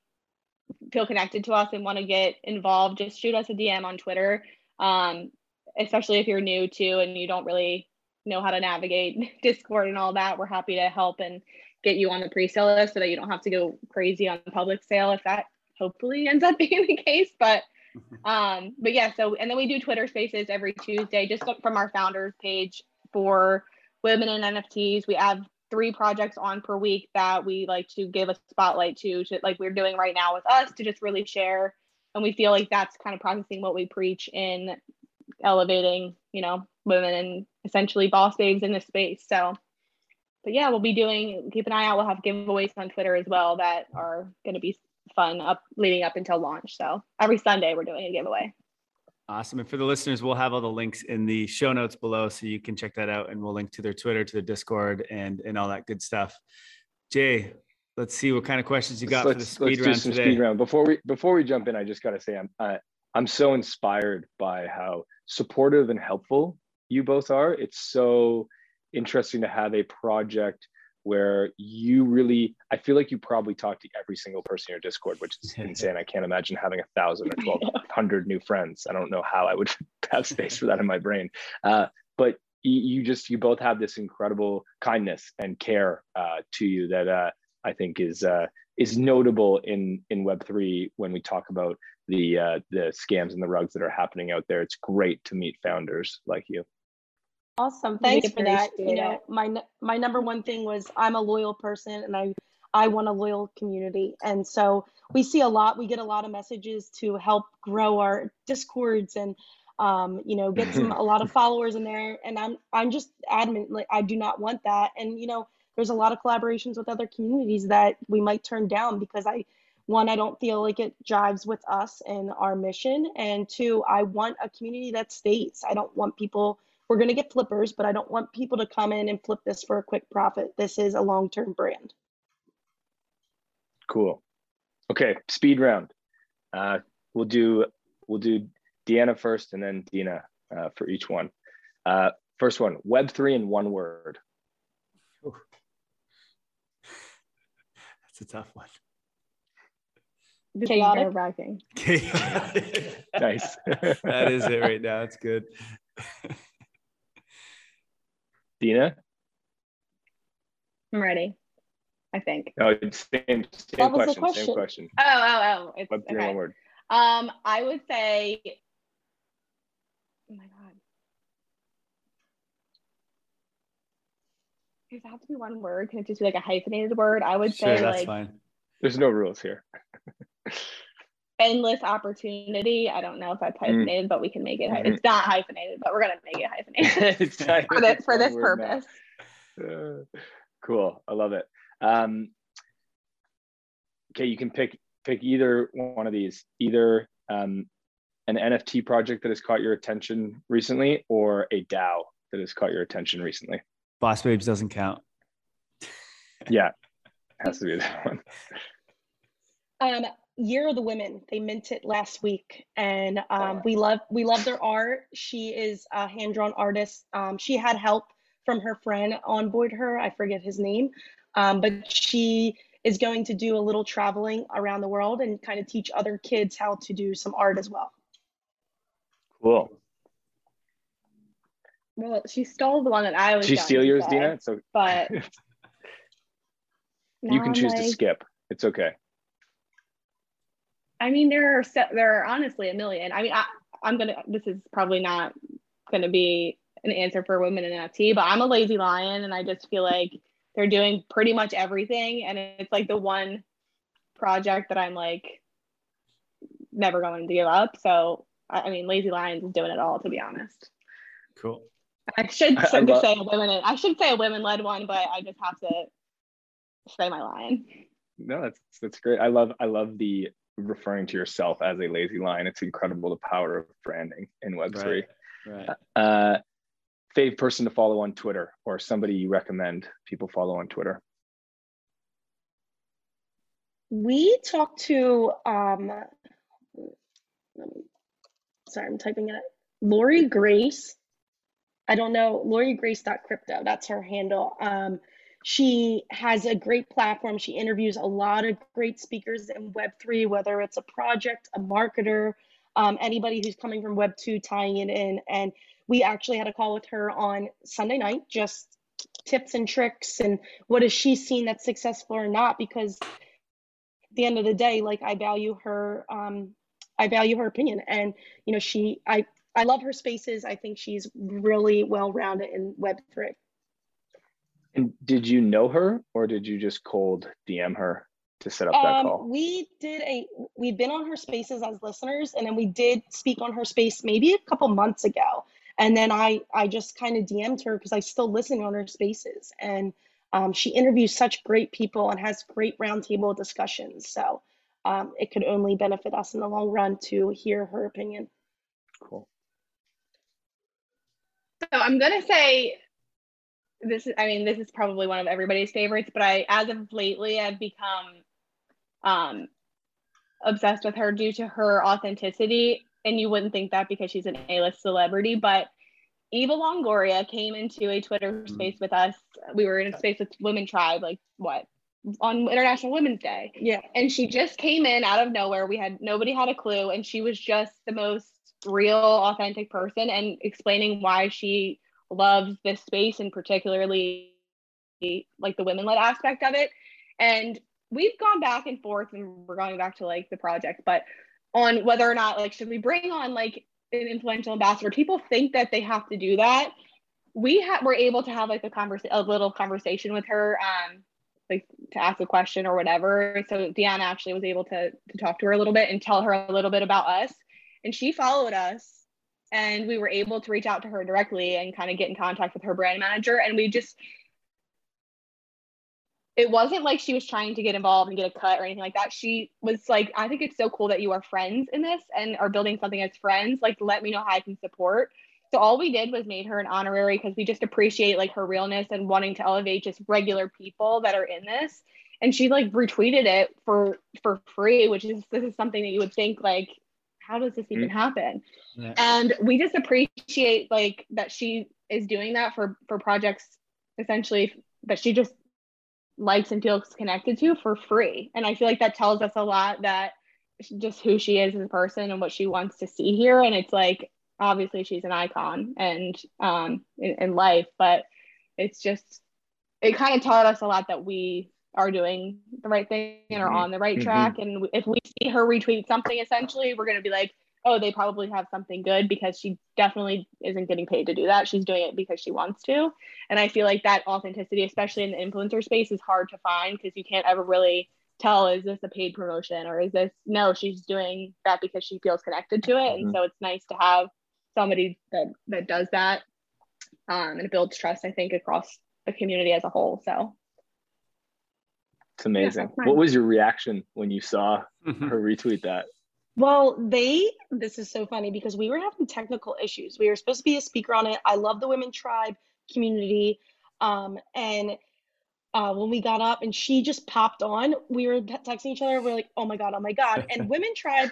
feel connected to us and want to get involved, just shoot us a DM on Twitter um, especially if you're new to and you don't really know how to navigate *laughs* Discord and all that. We're happy to help and get you on the pre-sale list so that you don't have to go crazy on the public sale if that hopefully ends up *laughs* being the case. But *laughs* um, but yeah, so and then we do Twitter spaces every Tuesday, just from our founders page for women in NFTs. We have three projects on per week that we like to give a spotlight to, to like we're doing right now with us to just really share. And we feel like that's kind of practicing what we preach in elevating you know women and essentially boss babes in this space. So but yeah we'll be doing keep an eye out. We'll have giveaways on twitter as well that are going to be fun up leading up until launch. So every sunday we're doing a giveaway awesome and for the listeners we'll have all the links in the show notes below so you can check that out and we'll link to their twitter to their discord and and all that good stuff jay let's see what kind of questions you got let's, for the speed round today. Speed round. Before we before we jump in, I just got to say I'm I, I'm so inspired by how supportive and helpful you both are. It's so interesting to have a project where you really I feel like you probably talk to every single person in your Discord, which is *laughs* insane. I can't imagine having a thousand or twelve hundred new friends. I don't know how I would *laughs* have space for that in my brain. Uh, but you just you both have this incredible kindness and care uh, to you that uh, I think is uh, is notable in in Web three when we talk about the uh, the scams and the rugs that are happening out there. It's great to meet founders like you. Awesome, thanks for that. You know, my my number one thing was I'm a loyal person, and I I want a loyal community, and so we see a lot. We get a lot of messages to help grow our discords and um, you know get some *laughs* a lot of followers in there. And I'm I'm just adamant like I do not want that. And you know there's a lot of collaborations with other communities that we might turn down because I one I don't feel like it jives with us and our mission and two I want a community that stays. I don't want people we're going to get flippers, but I don't want people to come in and flip this for a quick profit. This is a long term brand. Cool. Okay, speed round. Uh, we'll do we'll do Deanna first, and then Dina uh, for each one. Uh, first one: Web three in one word. That's a tough one. Chaotic. Chaotic. *laughs* nice. that is it right now. It's good. Dina? I'm ready. I think. No, oh, same, same question, question, Same question. Oh, oh, oh. It's, Web three okay. one word. Um, I would say. Oh my god. Does it have to be one word? Can it just be like a hyphenated word? I would sure, say that's like. Fine. There's no rules here. *laughs* endless opportunity. I don't know if that's mm. hyphenated, mm. but we can make it. Mm-hmm. It's not hyphenated, but we're gonna make it hyphenated *laughs* for this for this purpose. Uh, cool, I love it. Um, okay, you can pick pick either one of these, either um, an NFT project that has caught your attention recently, or a DAO that has caught your attention recently. Boss Babes doesn't count. yeah, has to be that one. Um, Year of the Women. They mint it last week, and um, we love we love their art. She is a hand drawn artist. Um, she had help from her friend on board her. I forget his name, um, but she is going to do a little traveling around the world and kind of teach other kids how to do some art as well. Cool. Well, she stole the one that I was. She steal yours, Dina. So, but *laughs* you can choose like, to skip. It's okay. I mean, there are there are honestly a million. I mean, I, I'm gonna. This is probably not gonna be an answer for women in NFT, but I'm a lazy lion, and I just feel like they're doing pretty much everything, and it's like the one project that I'm like never going to give up. So I mean, Lazy Lions is doing it all, to be honest. Cool. I should, I love- say a women. I should say a women-led one, but I just have to say my line. No, that's that's great. I love I love the referring to yourself as a lazy lion. It's incredible the power of branding in Web3. Right. right. Uh, fave person to follow on Twitter or somebody you recommend people follow on Twitter? We talked to, um, sorry, I'm typing it. Lori Grace. I don't know, Lori Grace crypto. That's her handle. Um, she has a great platform. She interviews a lot of great speakers in Web3, whether it's a project, a marketer, um, anybody who's coming from Web2 tying it in. And we actually had a call with her on Sunday night, just tips and tricks and what has she seen that's successful or not. Because at the end of the day, like I value her, um, I value her opinion. And, you know, she, I, I love her spaces. I think she's really well rounded in Web3. And did you know her or did you just cold DM her to set up that um, call? We did a we've been on her spaces as listeners and then we did speak on her space maybe a couple months ago. And then I I just kind of DM'd her because I still listen on her spaces and um, she interviews such great people and has great roundtable discussions. So um, it could only benefit us in the long run to hear her opinion. Cool. So I'm gonna say this is i mean this is probably one of everybody's favorites but i as of lately i've become um obsessed with her due to her authenticity. And you wouldn't think that because she's an a-list celebrity but eva longoria came into a twitter mm-hmm. space with us. We were in a space with women tribe like what on international women's day. Yeah. And she just came in out of nowhere. We had nobody had a clue. And she was just the most real authentic person and explaining why she loves this space and particularly like the women led aspect of it. And we've gone back and forth and we're going back to like the project, but on whether or not like should we bring on like an influential ambassador, people think that they have to do that. We ha- were able to have like a conversation, a little conversation with her, um, like to ask a question or whatever. So Deanna actually was able to to talk to her a little bit and tell her a little bit about us, and she followed us and we were able to reach out to her directly and kind of get in contact with her brand manager. And we just it wasn't like she was trying to get involved and get a cut or anything like that. She was like i think it's so cool that you are friends in this and are building something as friends. Like let me know how i can support. So all we did was made her an honorary because we just appreciate like her realness and wanting to elevate just regular people that are in this. And she like retweeted it for for free, which is this is something that you would think like, how does this even mm-hmm. happen? Yeah. And we just appreciate like that she is doing that for for projects essentially that she just likes and feels connected to for free. And I feel like that tells us a lot that just who she is as a person and what she wants to see here. And it's like obviously she's an icon and um in, in life, but it's just it kind of taught us a lot that we are doing the right thing and are mm-hmm. on the right mm-hmm. track. And if we see her retweet something, essentially, we're going to be like, oh, they probably have something good because she definitely isn't getting paid to do that. She's doing it because she wants to. And I feel like that authenticity, especially in the influencer space, is hard to find because you can't ever really tell is this a paid promotion or is this no, she's doing that because she feels connected to it. Mm-hmm. And so it's nice to have somebody that that does that. Um, and it builds trust, I think, across the community as a whole. So it's amazing. Yeah, what was your reaction when you saw mm-hmm. her retweet that? Well, they, this is so funny because we were having technical issues. We were supposed to be a speaker on it. I love the Women Tribe community. Um, and uh, when we got up and she just popped on, we were texting each other. We are like, oh my God, oh my God. And *laughs* Women Tribe,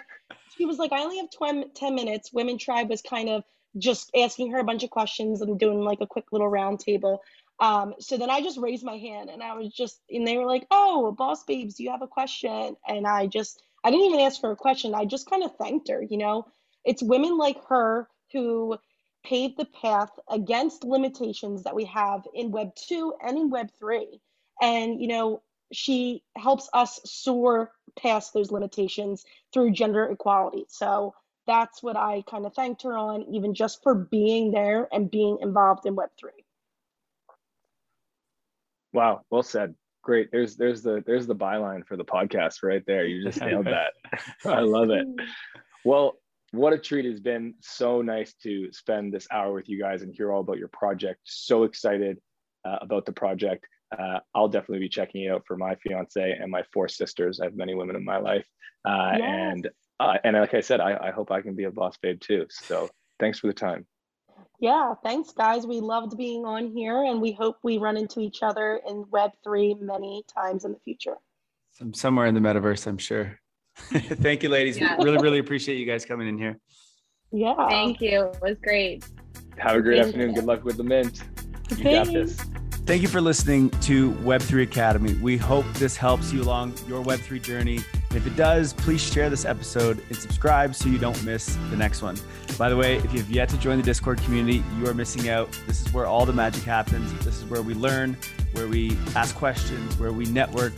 she was like, I only have 20, 10 minutes. Women Tribe was kind of just asking her a bunch of questions and doing like a quick little roundtable. Um, so then I just raised my hand and I was just, and they were like, oh, Boss Babes, you have a question? And I just, I didn't even ask for a question. I just kind of thanked her. You know, it's women like her who paved the path against limitations that we have in Web 2 and in Web 3. And, you know, she helps us soar past those limitations through gender equality. So that's what I kind of thanked her on, even just for being there and being involved in Web 3. Wow, well said. Great. There's there's the there's the byline for the podcast right there. You just nailed that. *laughs* I love it. Well what a treat it's been. So nice to spend this hour with you guys and hear all about your project. So excited uh, about the project. Uh, i'll definitely be checking it out for my fiance and my four sisters. I have many women in my life. Uh, yes. and uh, and like i said I, I hope i can be a boss babe too. So thanks for the time yeah, thanks, guys. We loved being on here, and we hope we run into each other in Web3 many times in the future. Some, somewhere in the metaverse, I'm sure. *laughs* Thank you, ladies. Yeah. Really, really appreciate you guys coming in here. Yeah. Thank you. It was great. Have a great Thank afternoon. You. Good luck with the mint. You Thanks. got this. Thank you for listening to Web3 Academy. We hope this helps you along your Web3 journey. And if it does, please share this episode and subscribe so you don't miss the next one. By the way, if you have yet to join the Discord community, you are missing out. This is where all the magic happens. This is where we learn, where we ask questions, where we network.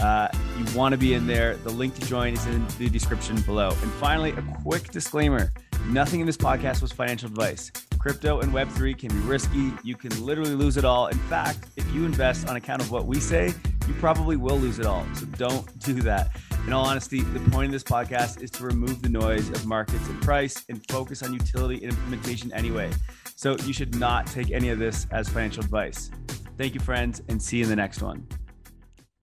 Uh, you want to be in there. The link to join is in the description below. And finally, a quick disclaimer nothing in this podcast was financial advice. Crypto and Web3 can be risky. You can literally lose it all. In fact, if you invest on account of what we say, you probably will lose it all. So don't do that. In all honesty, the point of this podcast is to remove the noise of markets and price and focus on utility and implementation anyway. So you should not take any of this as financial advice. Thank you, friends, and see you in the next one.